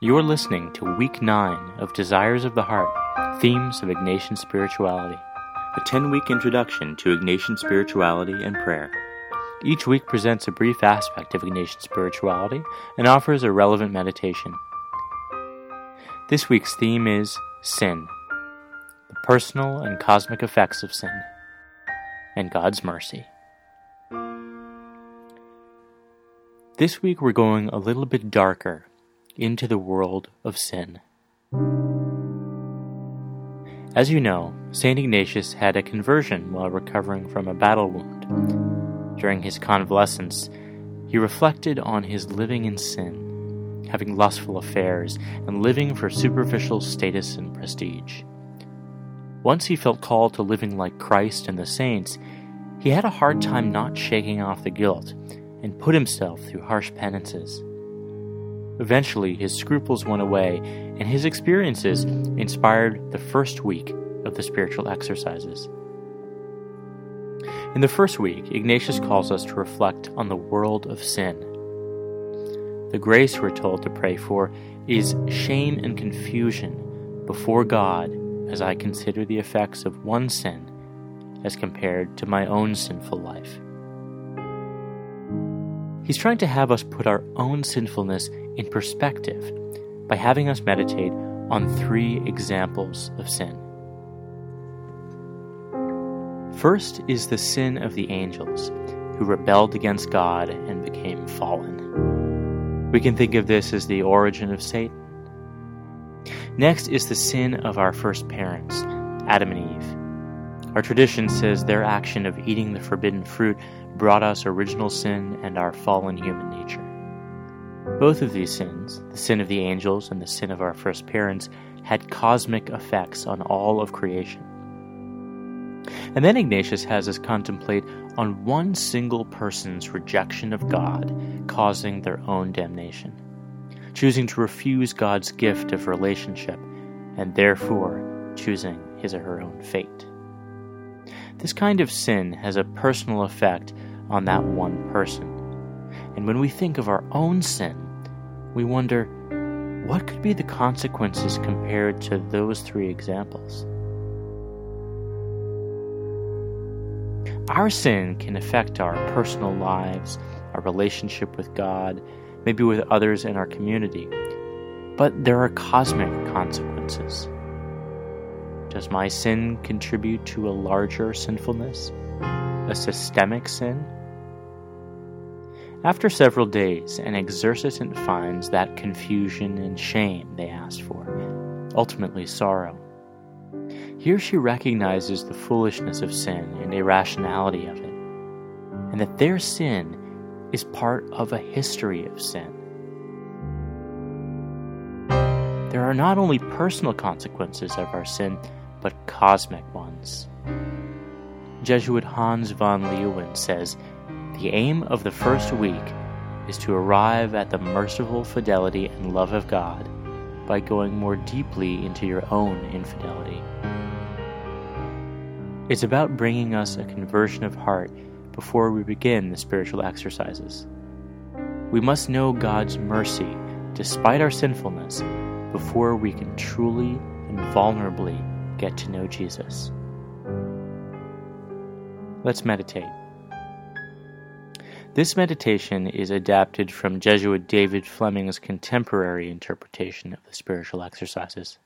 You're listening to Week 9 of Desires of the Heart Themes of Ignatian Spirituality, a 10 week introduction to Ignatian spirituality and prayer. Each week presents a brief aspect of Ignatian spirituality and offers a relevant meditation. This week's theme is Sin, the personal and cosmic effects of sin, and God's mercy. This week we're going a little bit darker into the world of sin. As you know, St. Ignatius had a conversion while recovering from a battle wound. During his convalescence, he reflected on his living in sin, having lustful affairs, and living for superficial status and prestige. Once he felt called to living like Christ and the saints, he had a hard time not shaking off the guilt and put himself through harsh penances. Eventually, his scruples went away, and his experiences inspired the first week of the spiritual exercises. In the first week, Ignatius calls us to reflect on the world of sin. The grace we're told to pray for is shame and confusion before God as I consider the effects of one sin as compared to my own sinful life. He's trying to have us put our own sinfulness in perspective by having us meditate on three examples of sin. First is the sin of the angels, who rebelled against God and became fallen. We can think of this as the origin of Satan. Next is the sin of our first parents, Adam and Eve. Our tradition says their action of eating the forbidden fruit brought us original sin and our fallen human nature. Both of these sins, the sin of the angels and the sin of our first parents, had cosmic effects on all of creation. And then Ignatius has us contemplate on one single person's rejection of God causing their own damnation, choosing to refuse God's gift of relationship and therefore choosing his or her own fate. This kind of sin has a personal effect on that one person. And when we think of our own sin, we wonder what could be the consequences compared to those three examples? Our sin can affect our personal lives, our relationship with God, maybe with others in our community, but there are cosmic consequences. Does my sin contribute to a larger sinfulness? A systemic sin? After several days, an exercitant finds that confusion and shame they asked for, ultimately sorrow. Here she recognizes the foolishness of sin and irrationality of it, and that their sin is part of a history of sin. There are not only personal consequences of our sin, but cosmic ones. Jesuit Hans von Leeuwen says the aim of the first week is to arrive at the merciful fidelity and love of God by going more deeply into your own infidelity. It's about bringing us a conversion of heart before we begin the spiritual exercises. We must know God's mercy despite our sinfulness before we can truly and vulnerably get to know Jesus. Let's meditate. This meditation is adapted from Jesuit David Fleming's contemporary interpretation of the spiritual exercises.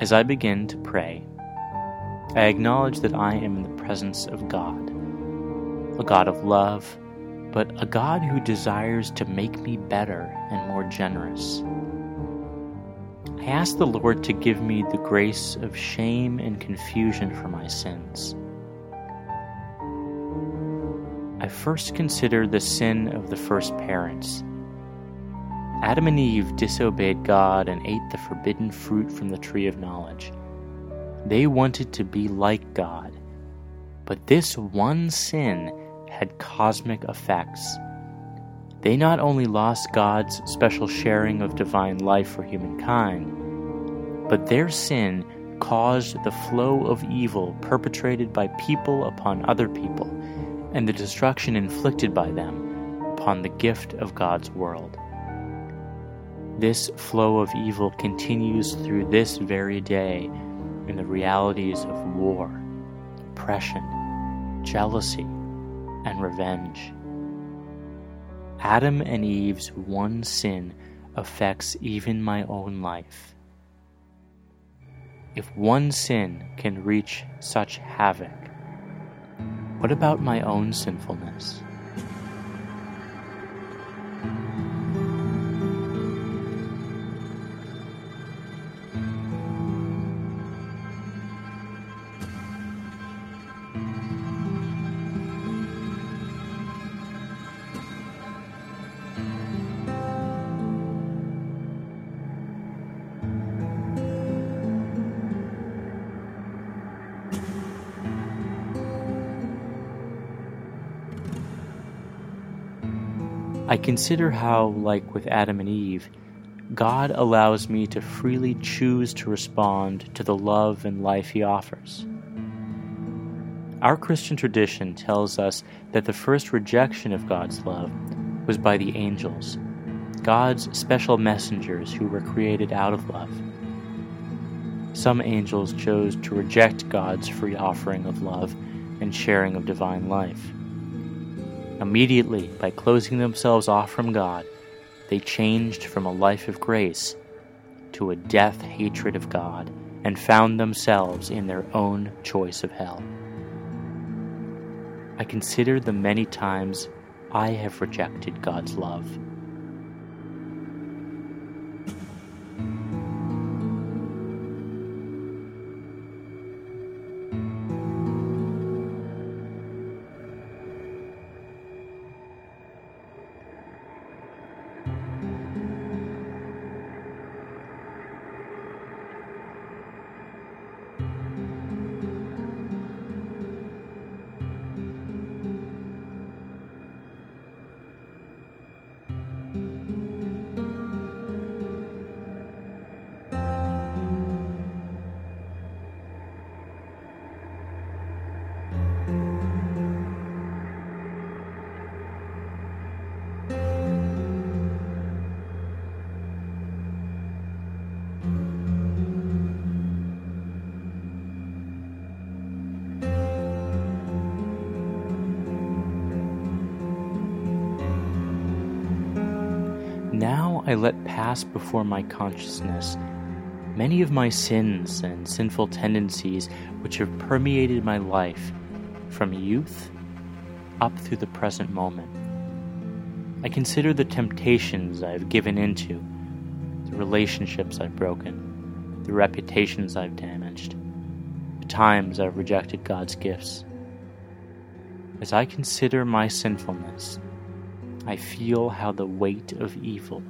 As I begin to pray, I acknowledge that I am in the presence of God, a God of love, but a God who desires to make me better and more generous. I ask the Lord to give me the grace of shame and confusion for my sins I first consider the sin of the first parents. Adam and Eve disobeyed God and ate the forbidden fruit from the tree of knowledge. They wanted to be like God, but this one sin had cosmic effects. They not only lost God's special sharing of divine life for humankind, but their sin caused the flow of evil perpetrated by people upon other people and the destruction inflicted by them upon the gift of God's world. This flow of evil continues through this very day in the realities of war, oppression, jealousy, and revenge. Adam and Eve's one sin affects even my own life. If one sin can reach such havoc, what about my own sinfulness? I consider how, like with Adam and Eve, God allows me to freely choose to respond to the love and life He offers. Our Christian tradition tells us that the first rejection of God's love was by the angels, God's special messengers who were created out of love. Some angels chose to reject God's free offering of love and sharing of divine life. Immediately, by closing themselves off from God, they changed from a life of grace to a death hatred of God and found themselves in their own choice of hell. I consider the many times I have rejected God's love. I let pass before my consciousness many of my sins and sinful tendencies which have permeated my life from youth up through the present moment. I consider the temptations I have given into, the relationships I've broken, the reputations I've damaged, the times I've rejected God's gifts. As I consider my sinfulness, I feel how the weight of evil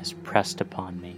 has pressed upon me.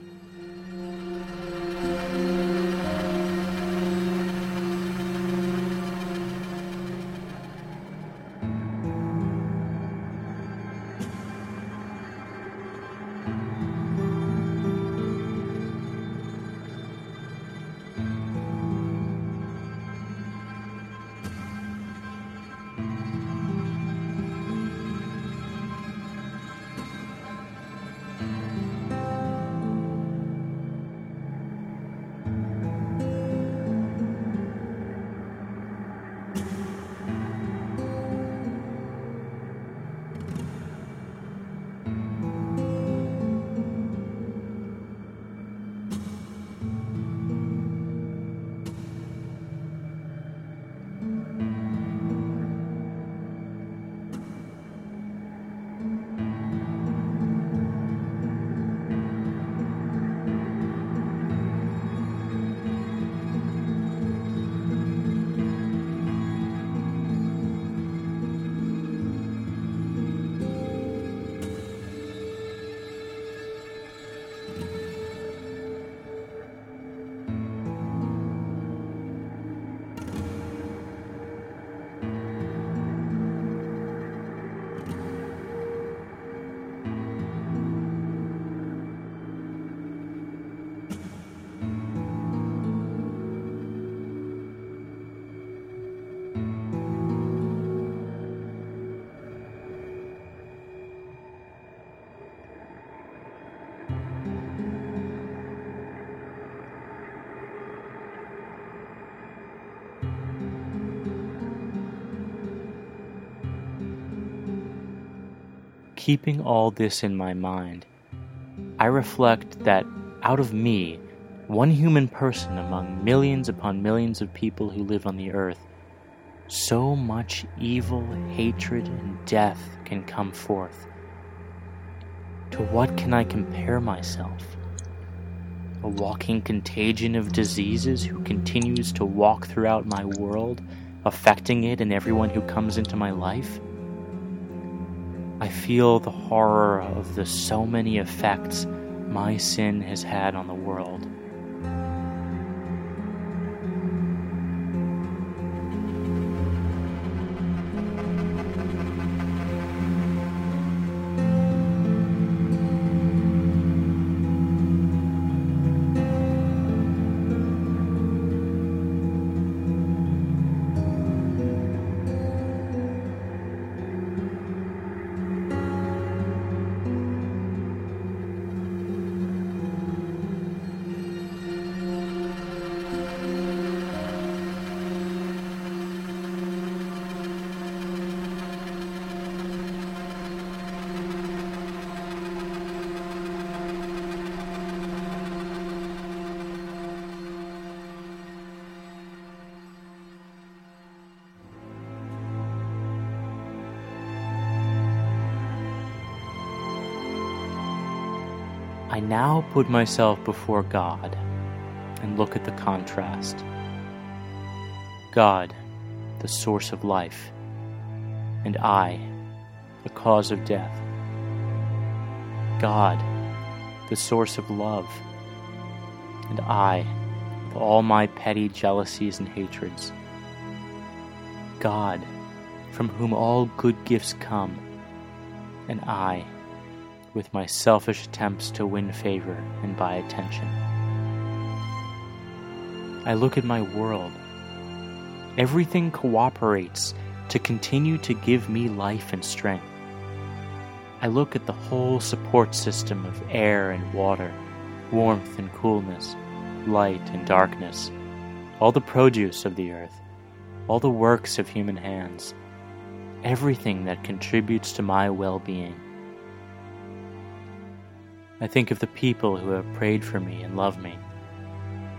Keeping all this in my mind, I reflect that out of me, one human person among millions upon millions of people who live on the earth, so much evil, hatred, and death can come forth. To what can I compare myself? A walking contagion of diseases who continues to walk throughout my world, affecting it and everyone who comes into my life? I feel the horror of the so many effects my sin has had on the world. I now put myself before God and look at the contrast. God, the source of life, and I, the cause of death. God, the source of love, and I, with all my petty jealousies and hatreds. God, from whom all good gifts come, and I, with my selfish attempts to win favor and buy attention. I look at my world. Everything cooperates to continue to give me life and strength. I look at the whole support system of air and water, warmth and coolness, light and darkness, all the produce of the earth, all the works of human hands, everything that contributes to my well being. I think of the people who have prayed for me and love me.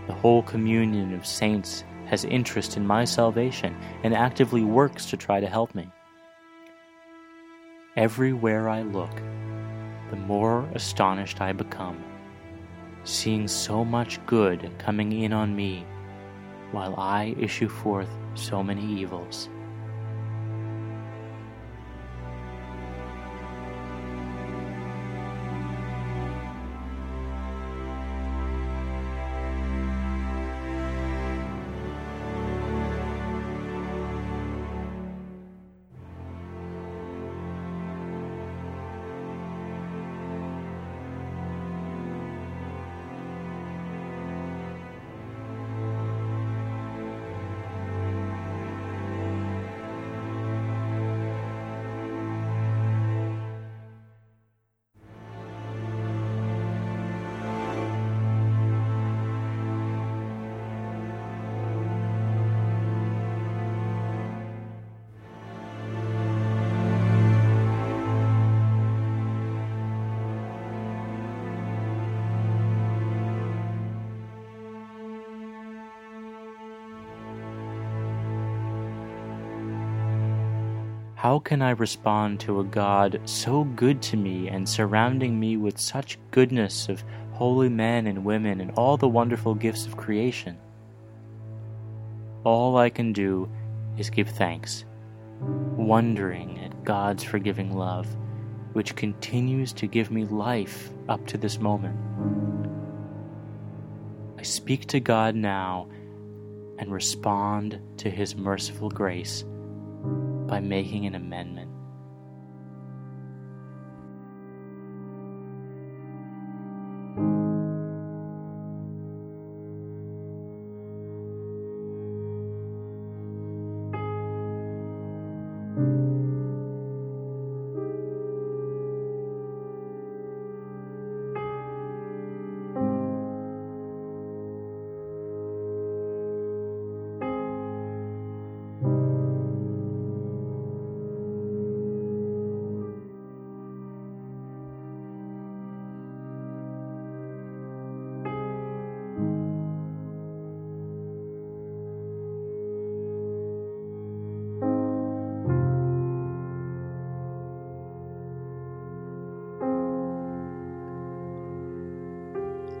The whole communion of saints has interest in my salvation and actively works to try to help me. Everywhere I look, the more astonished I become, seeing so much good coming in on me while I issue forth so many evils. How can I respond to a God so good to me and surrounding me with such goodness of holy men and women and all the wonderful gifts of creation? All I can do is give thanks, wondering at God's forgiving love, which continues to give me life up to this moment. I speak to God now and respond to His merciful grace by making an amendment.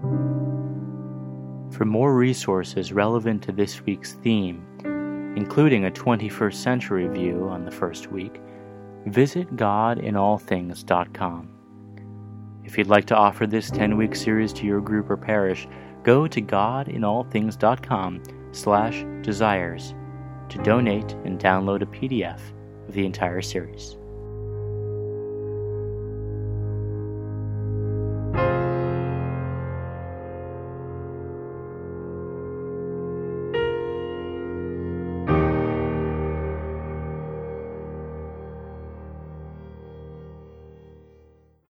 For more resources relevant to this week's theme, including a 21st century view on the first week, visit godinallthings.com. If you'd like to offer this 10-week series to your group or parish, go to godinallthings.com slash desires to donate and download a PDF of the entire series.